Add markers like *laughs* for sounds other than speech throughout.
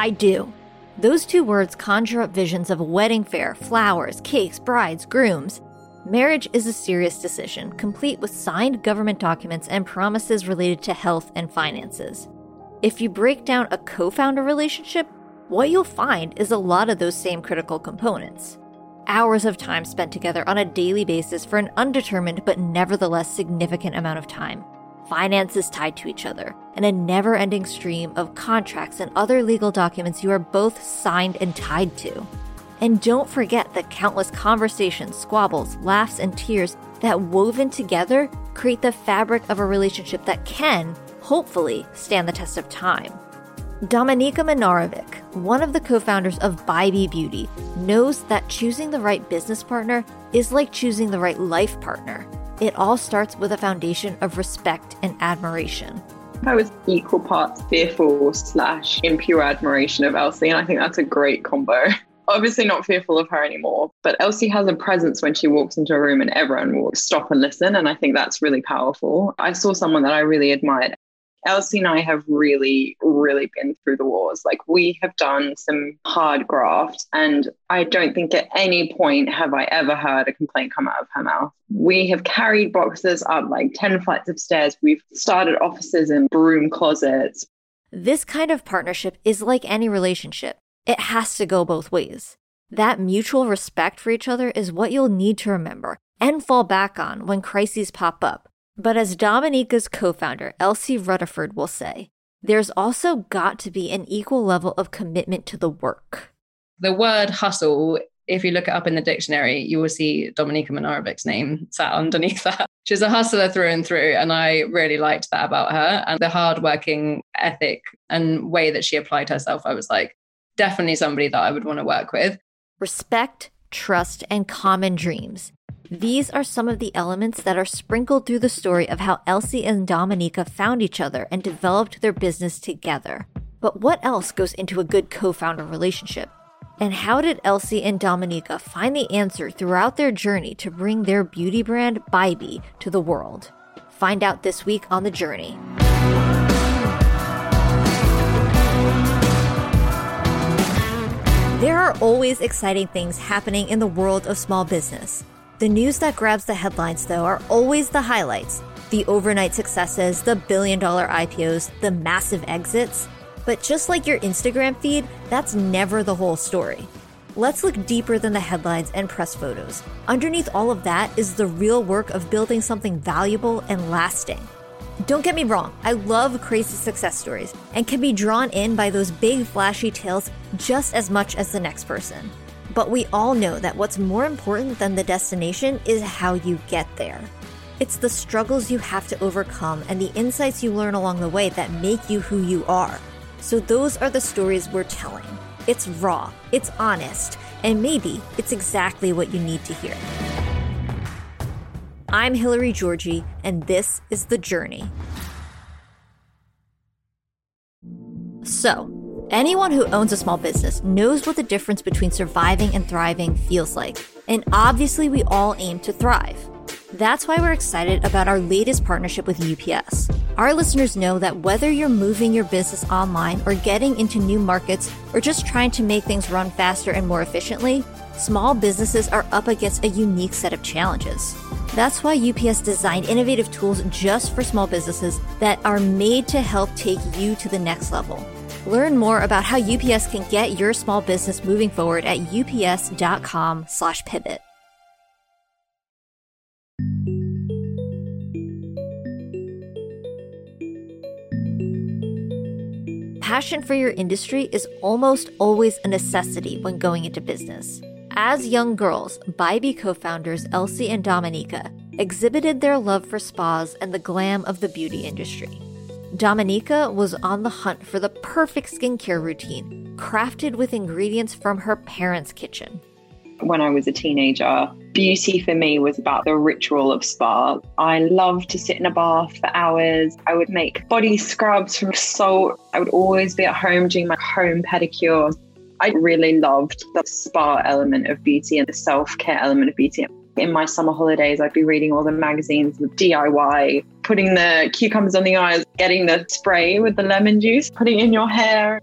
I do. Those two words conjure up visions of a wedding fair, flowers, cakes, brides, grooms. Marriage is a serious decision, complete with signed government documents and promises related to health and finances. If you break down a co founder relationship, what you'll find is a lot of those same critical components. Hours of time spent together on a daily basis for an undetermined but nevertheless significant amount of time finances tied to each other, and a never ending stream of contracts and other legal documents you are both signed and tied to. And don't forget the countless conversations, squabbles, laughs, and tears that woven together create the fabric of a relationship that can, hopefully, stand the test of time. Dominika Minarovic, one of the co founders of BYBI Beauty, knows that choosing the right business partner is like choosing the right life partner. It all starts with a foundation of respect and admiration. I was equal parts fearful slash impure admiration of Elsie, and I think that's a great combo. *laughs* Obviously, not fearful of her anymore, but Elsie has a presence when she walks into a room and everyone will stop and listen. And I think that's really powerful. I saw someone that I really admired Elsie and I have really, really been through the wars. Like we have done some hard graft, and I don't think at any point have I ever heard a complaint come out of her mouth. We have carried boxes up like 10 flights of stairs. We've started offices in broom closets. This kind of partnership is like any relationship. It has to go both ways. That mutual respect for each other is what you'll need to remember and fall back on when crises pop up but as Dominika's co founder, Elsie Rutterford, will say, there's also got to be an equal level of commitment to the work. The word hustle, if you look it up in the dictionary, you will see Dominika Minarovic's name sat underneath *laughs* that. She's a hustler through and through. And I really liked that about her and the hardworking ethic and way that she applied herself. I was like, definitely somebody that I would want to work with. Respect, trust, and common dreams. These are some of the elements that are sprinkled through the story of how Elsie and Dominika found each other and developed their business together. But what else goes into a good co founder relationship? And how did Elsie and Dominika find the answer throughout their journey to bring their beauty brand, BYBI, to the world? Find out this week on The Journey. There are always exciting things happening in the world of small business. The news that grabs the headlines, though, are always the highlights the overnight successes, the billion dollar IPOs, the massive exits. But just like your Instagram feed, that's never the whole story. Let's look deeper than the headlines and press photos. Underneath all of that is the real work of building something valuable and lasting. Don't get me wrong, I love crazy success stories and can be drawn in by those big flashy tales just as much as the next person. But we all know that what's more important than the destination is how you get there. It's the struggles you have to overcome and the insights you learn along the way that make you who you are. So, those are the stories we're telling. It's raw, it's honest, and maybe it's exactly what you need to hear. I'm Hilary Georgie, and this is The Journey. So, Anyone who owns a small business knows what the difference between surviving and thriving feels like. And obviously, we all aim to thrive. That's why we're excited about our latest partnership with UPS. Our listeners know that whether you're moving your business online or getting into new markets or just trying to make things run faster and more efficiently, small businesses are up against a unique set of challenges. That's why UPS designed innovative tools just for small businesses that are made to help take you to the next level. Learn more about how UPS can get your small business moving forward at ups.com/pivot. Passion for your industry is almost always a necessity when going into business. As young girls, BYBI co founders Elsie and Dominika exhibited their love for spas and the glam of the beauty industry. Dominika was on the hunt for the perfect skincare routine, crafted with ingredients from her parents' kitchen. When I was a teenager, beauty for me was about the ritual of spa. I loved to sit in a bath for hours. I would make body scrubs from salt. I would always be at home doing my home pedicure. I really loved the spa element of beauty and the self care element of beauty in my summer holidays, I'd be reading all the magazines with DIY, putting the cucumbers on the eyes, getting the spray with the lemon juice, putting in your hair.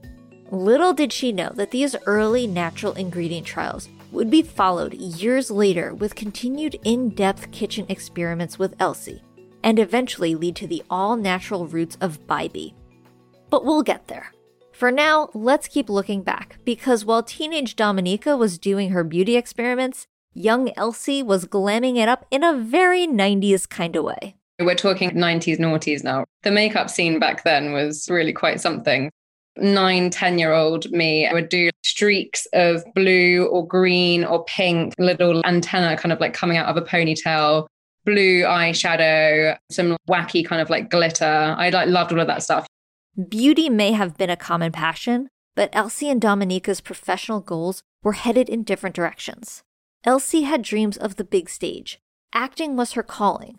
Little did she know that these early natural ingredient trials would be followed years later with continued in depth kitchen experiments with Elsie, and eventually lead to the all natural roots of BYBI. But we'll get there. For now, let's keep looking back, because while teenage Dominika was doing her beauty experiments, young Elsie was glamming it up in a very 90s kind of way. We're talking 90s, noughties now. The makeup scene back then was really quite something nine, 10 year old me would do streaks of blue or green or pink, little antenna kind of like coming out of a ponytail, blue eyeshadow, some wacky kind of like glitter. I like loved all of that stuff. Beauty may have been a common passion, but Elsie and Dominika's professional goals were headed in different directions. Elsie had dreams of the big stage. Acting was her calling,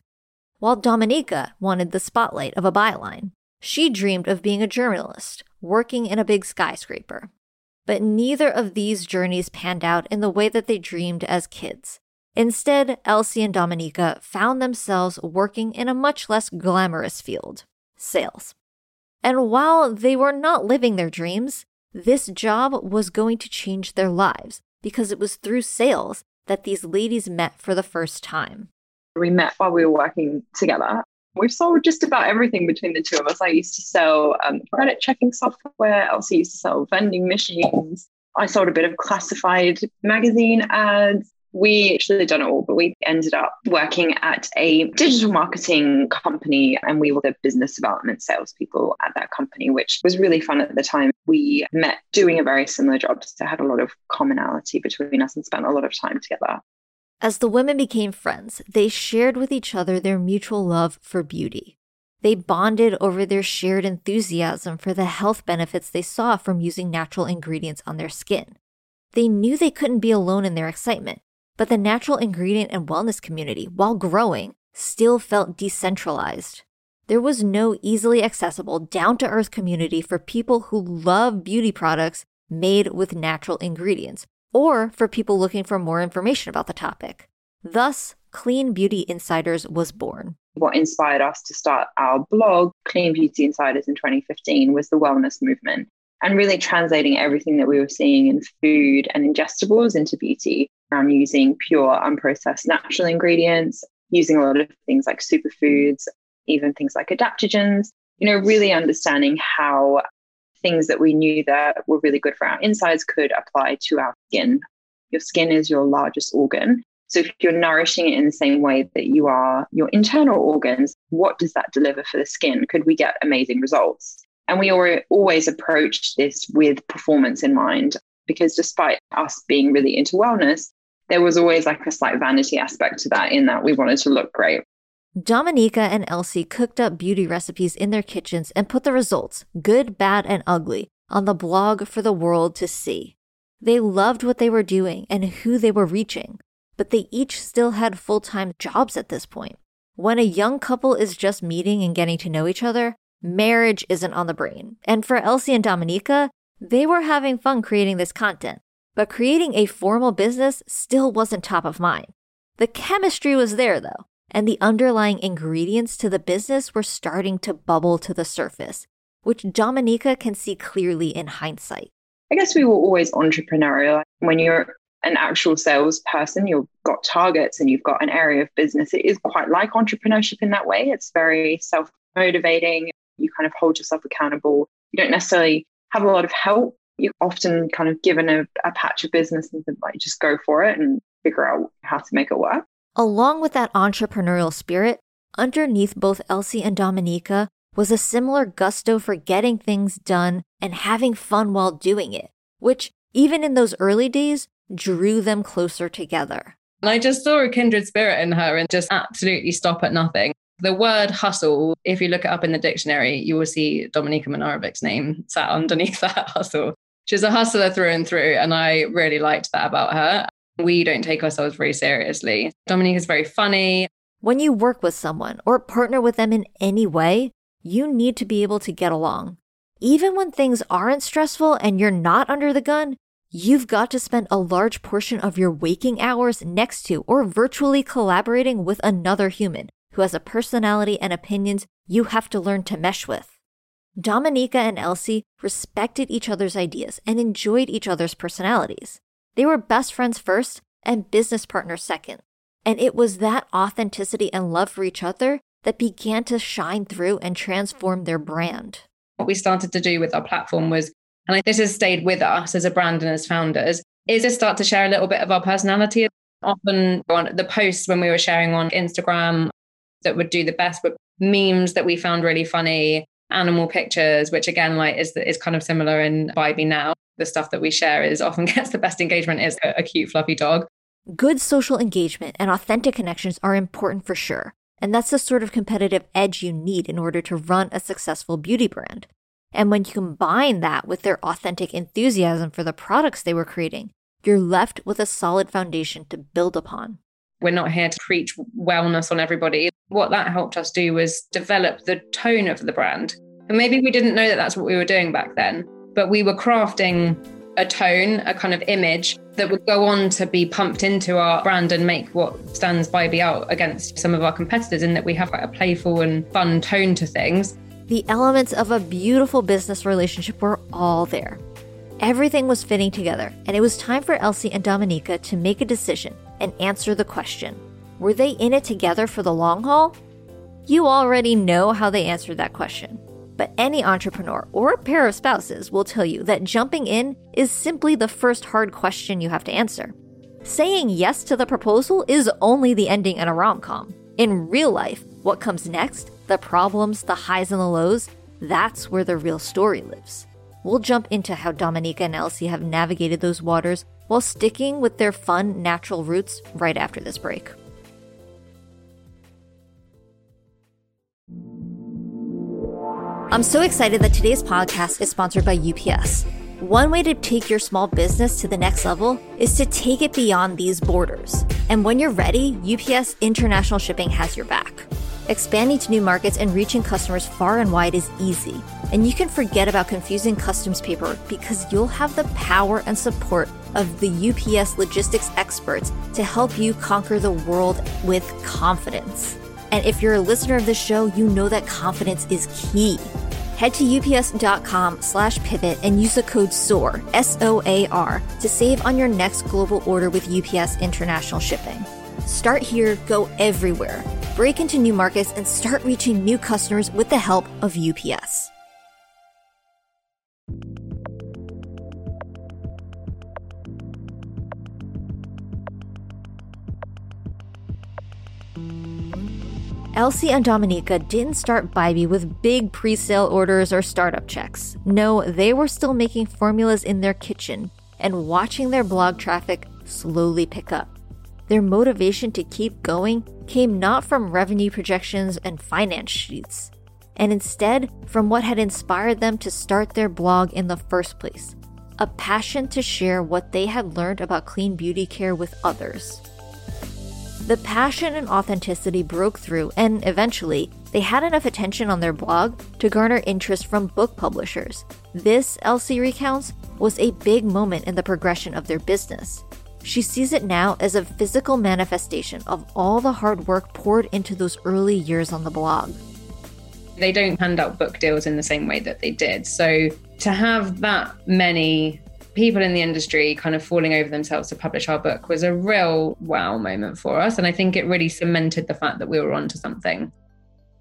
while Dominika wanted the spotlight of a byline. She dreamed of being a journalist, working in a big skyscraper. But neither of these journeys panned out in the way that they dreamed as kids. Instead, Elsie and Dominika found themselves working in a much less glamorous field sales. And while they were not living their dreams, this job was going to change their lives because it was through sales that these ladies met for the first time. We met while we were working together. We've sold just about everything between the two of us. I used to sell um, credit checking software. Elsie used to sell vending machines. I sold a bit of classified magazine ads. We actually done it all, but we ended up working at a digital marketing company and we were the business development salespeople at that company, which was really fun at the time. We met doing a very similar job, so had a lot of commonality between us and spent a lot of time together. As the women became friends, they shared with each other their mutual love for beauty. They bonded over their shared enthusiasm for the health benefits they saw from using natural ingredients on their skin. They knew they couldn't be alone in their excitement, but the natural ingredient and wellness community, while growing, still felt decentralized. There was no easily accessible, down to earth community for people who love beauty products made with natural ingredients, or for people looking for more information about the topic. Thus, Clean Beauty Insiders was born. What inspired us to start our blog, Clean Beauty Insiders, in 2015 was the wellness movement and really translating everything that we were seeing in food and ingestibles into beauty around using pure, unprocessed natural ingredients, using a lot of things like superfoods, even things like adaptogens, you know, really understanding how things that we knew that were really good for our insides could apply to our skin. Your skin is your largest organ. So if you're nourishing it in the same way that you are your internal organs, what does that deliver for the skin? Could we get amazing results? And we always approached this with performance in mind because despite us being really into wellness, there was always like a slight vanity aspect to that in that we wanted to look great. Dominika and Elsie cooked up beauty recipes in their kitchens and put the results, good, bad, and ugly, on the blog for the world to see. They loved what they were doing and who they were reaching, but they each still had full time jobs at this point. When a young couple is just meeting and getting to know each other, marriage isn't on the brain. And for Elsie and Dominika, they were having fun creating this content, but creating a formal business still wasn't top of mind. The chemistry was there though, and the underlying ingredients to the business were starting to bubble to the surface, which Dominika can see clearly in hindsight. I guess we were always entrepreneurial. When you're an actual salesperson, you've got targets and you've got an area of business. It is quite like entrepreneurship in that way. It's very self motivating. You kind of hold yourself accountable. You don't necessarily have a lot of help. You're often kind of given a, a patch of business and like just go for it and figure out how to make it work. Along with that entrepreneurial spirit, underneath both Elsie and Dominika was a similar gusto for getting things done and having fun while doing it, which, even in those early days, drew them closer together. And I just saw a kindred spirit in her and just absolutely stop at nothing. The word hustle, if you look it up in the dictionary, you will see Dominika Minarovic's name sat underneath *laughs* that hustle. She's a hustler through and through. And I really liked that about her we don't take ourselves very seriously. Dominique is very funny. When you work with someone or partner with them in any way, you need to be able to get along. Even when things aren't stressful and you're not under the gun, you've got to spend a large portion of your waking hours next to or virtually collaborating with another human who has a personality and opinions you have to learn to mesh with. Dominika and Elsie respected each other's ideas and enjoyed each other's personalities. They were best friends first and business partners second. And it was that authenticity and love for each other that began to shine through and transform their brand. What we started to do with our platform was, and this has stayed with us as a brand and as founders, is to start to share a little bit of our personality. Often on the posts when we were sharing on Instagram that would do the best were memes that we found really funny, animal pictures, which again, like is is kind of similar in BYBI now. The stuff that we share is often *laughs* gets the best engagement is a, a cute fluffy dog. Good social engagement and authentic connections are important for sure. And that's the sort of competitive edge you need in order to run a successful beauty brand. And when you combine that with their authentic enthusiasm for the products they were creating, you're left with a solid foundation to build upon. We're not here to preach wellness on everybody. What that helped us do was develop the tone of the brand. And maybe we didn't know that that's what we were doing back then, but we were crafting a tone, a kind of image that would go on to be pumped into our brand and make what stands BYBI out against some of our competitors in that we have quite a playful and fun tone to things. The elements of a beautiful business relationship were all there. Everything was fitting together, and it was time for Elsie and Dominika to make a decision and answer the question Were they in it together for the long haul? You already know how they answered that question, but any entrepreneur or a pair of spouses will tell you that jumping in is simply the first hard question you have to answer. Saying yes to the proposal is only the ending in a rom com. In real life, what comes next, the problems, the highs and the lows, that's where the real story lives. We'll jump into how Dominika and Elsie have navigated those waters while sticking with their fun, natural roots right after this break. I'm so excited that today's podcast is sponsored by UPS. One way to take your small business to the next level is to take it beyond these borders. And when you're ready, UPS International Shipping has your back. Expanding to new markets and reaching customers far and wide is easy. And you can forget about confusing customs paperwork because you'll have the power and support of the UPS logistics experts to help you conquer the world with confidence. And if you're a listener of this show, you know that confidence is key. Head to ups.com slash pivot and use the code SOAR, S O A R, to save on your next global order with UPS International Shipping. Start here, go everywhere. Break into new markets and start reaching new customers with the help of UPS. Elsie and Dominika didn't start BYBI with big pre sale orders or startup checks. No, they were still making formulas in their kitchen and watching their blog traffic slowly pick up. Their motivation to keep going came not from revenue projections and finance sheets, and instead from what had inspired them to start their blog in the first place a passion to share what they had learned about clean beauty care with others. The passion and authenticity broke through, and eventually, they had enough attention on their blog to garner interest from book publishers. This, Elsie recounts, was a big moment in the progression of their business. She sees it now as a physical manifestation of all the hard work poured into those early years on the blog. They don't hand out book deals in the same way that they did. So to have that many people in the industry kind of falling over themselves to publish our book was a real wow moment for us. And I think it really cemented the fact that we were onto something.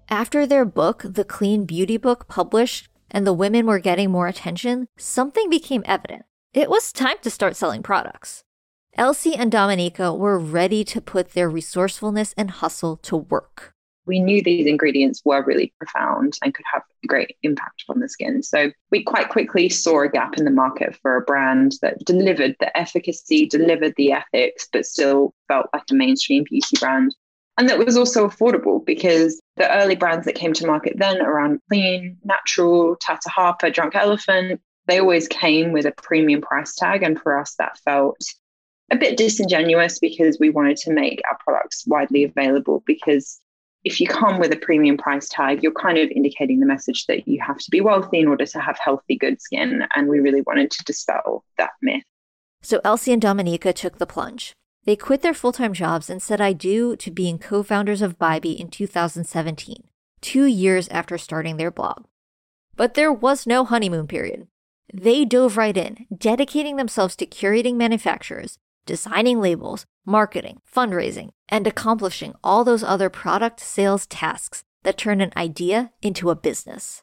After their book, The Clean Beauty Book, published and the women were getting more attention, something became evident. It was time to start selling products. Elsie and Dominika were ready to put their resourcefulness and hustle to work. We knew these ingredients were really profound and could have a great impact on the skin. So we quite quickly saw a gap in the market for a brand that delivered the efficacy, delivered the ethics, but still felt like a mainstream beauty brand. And that was also affordable because the early brands that came to market then around clean, natural, Tata Harper, Drunk Elephant, they always came with a premium price tag. And for us, that felt a bit disingenuous because we wanted to make our products widely available because if you come with a premium price tag, you're kind of indicating the message that you have to be wealthy in order to have healthy, good skin. And we really wanted to dispel that myth. So Elsie and Dominika took the plunge. They quit their full time jobs and said I do to being co founders of BYBI in 2017, two years after starting their blog. But there was no honeymoon period. They dove right in, dedicating themselves to curating manufacturers, designing labels, marketing, fundraising, and accomplishing all those other product sales tasks that turn an idea into a business.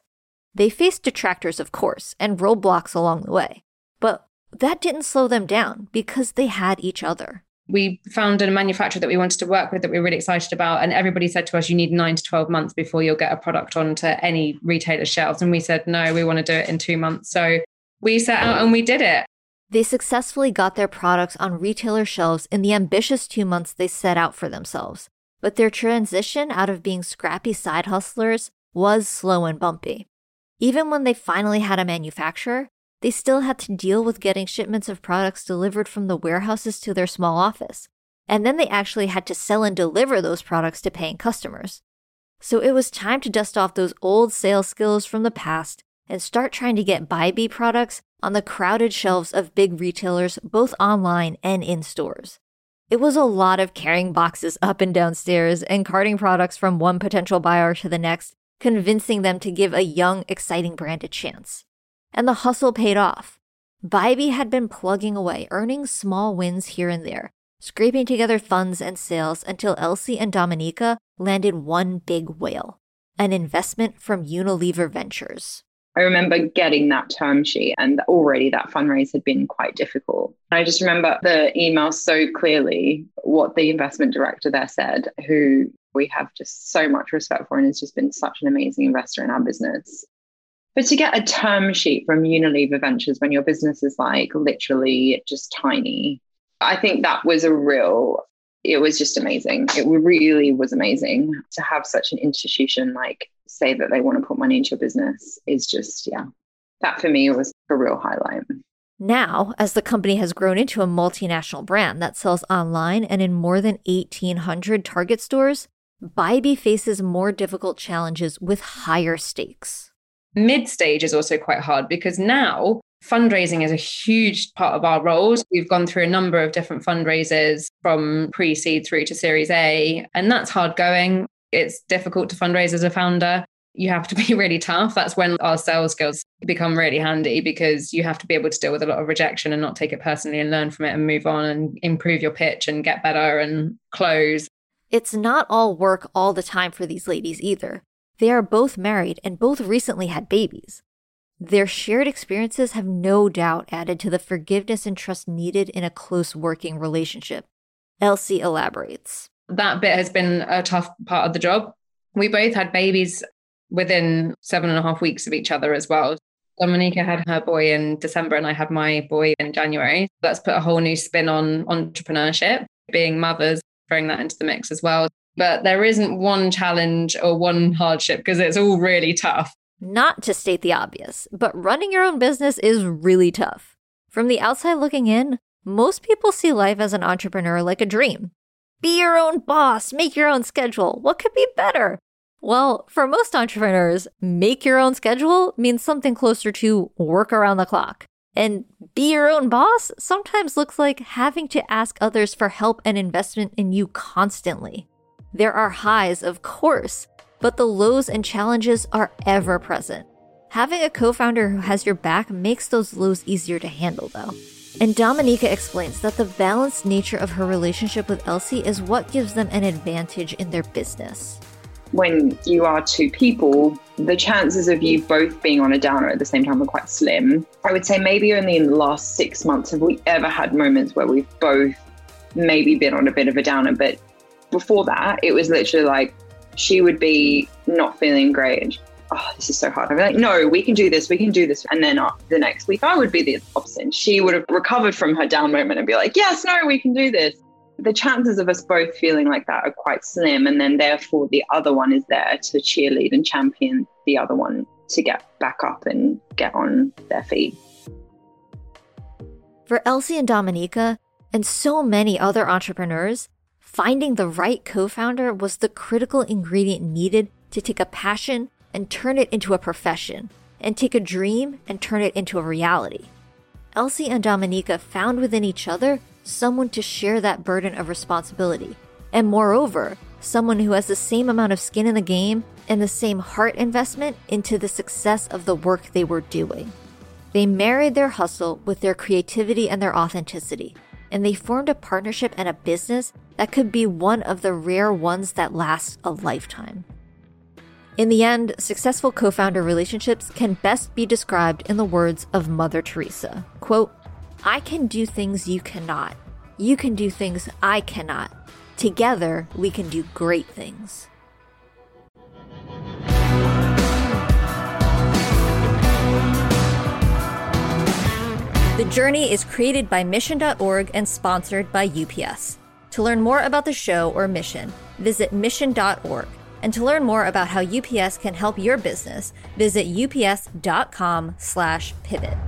They faced detractors, of course, and roadblocks along the way, but that didn't slow them down because they had each other. We found a manufacturer that we wanted to work with that we were really excited about. And everybody said to us, you need nine to 12 months before you'll get a product onto any retailer's shelves. And we said, no, we want to do it in two months. So we set out and we did it. They successfully got their products on retailer shelves in the ambitious two months they set out for themselves. But their transition out of being scrappy side hustlers was slow and bumpy. Even when they finally had a manufacturer, they still had to deal with getting shipments of products delivered from the warehouses to their small office. And then they actually had to sell and deliver those products to paying customers. So it was time to dust off those old sales skills from the past and start trying to get BYBI products on the crowded shelves of big retailers, both online and in stores. It was a lot of carrying boxes up and down stairs and carting products from one potential buyer to the next, convincing them to give a young, exciting brand a chance. And the hustle paid off. BYBI had been plugging away, earning small wins here and there, scraping together funds and sales until Elsie and Dominika landed one big whale an investment from Unilever Ventures. I remember getting that term sheet, and already that fundraise had been quite difficult. I just remember the email so clearly what the investment director there said, who we have just so much respect for and has just been such an amazing investor in our business. But to get a term sheet from Unilever Ventures when your business is like literally just tiny, I think that was a real, it was just amazing. It really was amazing to have such an institution like say that they want to put money into your business is just, yeah, that for me was a real highlight. Now, as the company has grown into a multinational brand that sells online and in more than 1,800 Target stores, BYBI faces more difficult challenges with higher stakes. Mid stage is also quite hard because now fundraising is a huge part of our roles. We've gone through a number of different fundraisers from pre seed through to Series A, and that's hard going it's difficult to fundraise as a founder. You have to be *laughs* really tough. That's when our sales skills become really handy because you have to be able to deal with a lot of rejection and not take it personally and learn from it and move on and improve your pitch and get better and close. It's not all work all the time for these ladies either. They are both married and both recently had babies. Their shared experiences have no doubt added to the forgiveness and trust needed in a close working relationship. Elsie elaborates that bit has been a tough part of the job. We both had babies within seven and a half weeks of each other as well. Dominika had her boy in December and I had my boy in January. That's put a whole new spin on entrepreneurship, being mothers, throwing that into the mix as well. But there isn't one challenge or one hardship because it's all really tough. Not to state the obvious, but running your own business is really tough. From the outside looking in, most people see life as an entrepreneur like a dream. Be your own boss, make your own schedule. What could be better? Well, for most entrepreneurs, make your own schedule means something closer to work around the clock. And be your own boss sometimes looks like having to ask others for help and investment in you constantly. There are highs, of course, but the lows and challenges are ever present. Having a co founder who has your back makes those lows easier to handle, though. And Dominika explains that the balanced nature of her relationship with Elsie is what gives them an advantage in their business. When you are two people, the chances of you both being on a downer at the same time are quite slim. I would say maybe only in the last six months have we ever had moments where we've both maybe been on a bit of a downer. But before that, it was literally like she would be not feeling great oh, this is so hard. I'm like, no, we can do this, we can do this. And then uh, the next week, I would be the opposite. She would have recovered from her down moment and be like, yes, no, we can do this. The chances of us both feeling like that are quite slim. And then, therefore, the other one is there to cheerlead and champion the other one to get back up and get on their feet. For Elsie and Dominika, and so many other entrepreneurs, finding the right co founder was the critical ingredient needed to take a passion and turn it into a profession, and take a dream and turn it into a reality. Elsie and Dominika found within each other someone to share that burden of responsibility, and moreover, someone who has the same amount of skin in the game and the same heart investment into the success of the work they were doing. They married their hustle with their creativity and their authenticity, and they formed a partnership and a business that could be one of the rare ones that lasts a lifetime. In the end, successful co founder relationships can best be described in the words of Mother Teresa quote, I can do things you cannot. You can do things I cannot. Together, we can do great things. The Journey is created by Mission.org and sponsored by UPS. To learn more about the show or mission, visit Mission.org. And to learn more about how UPS can help your business, visit ups.com/pivot.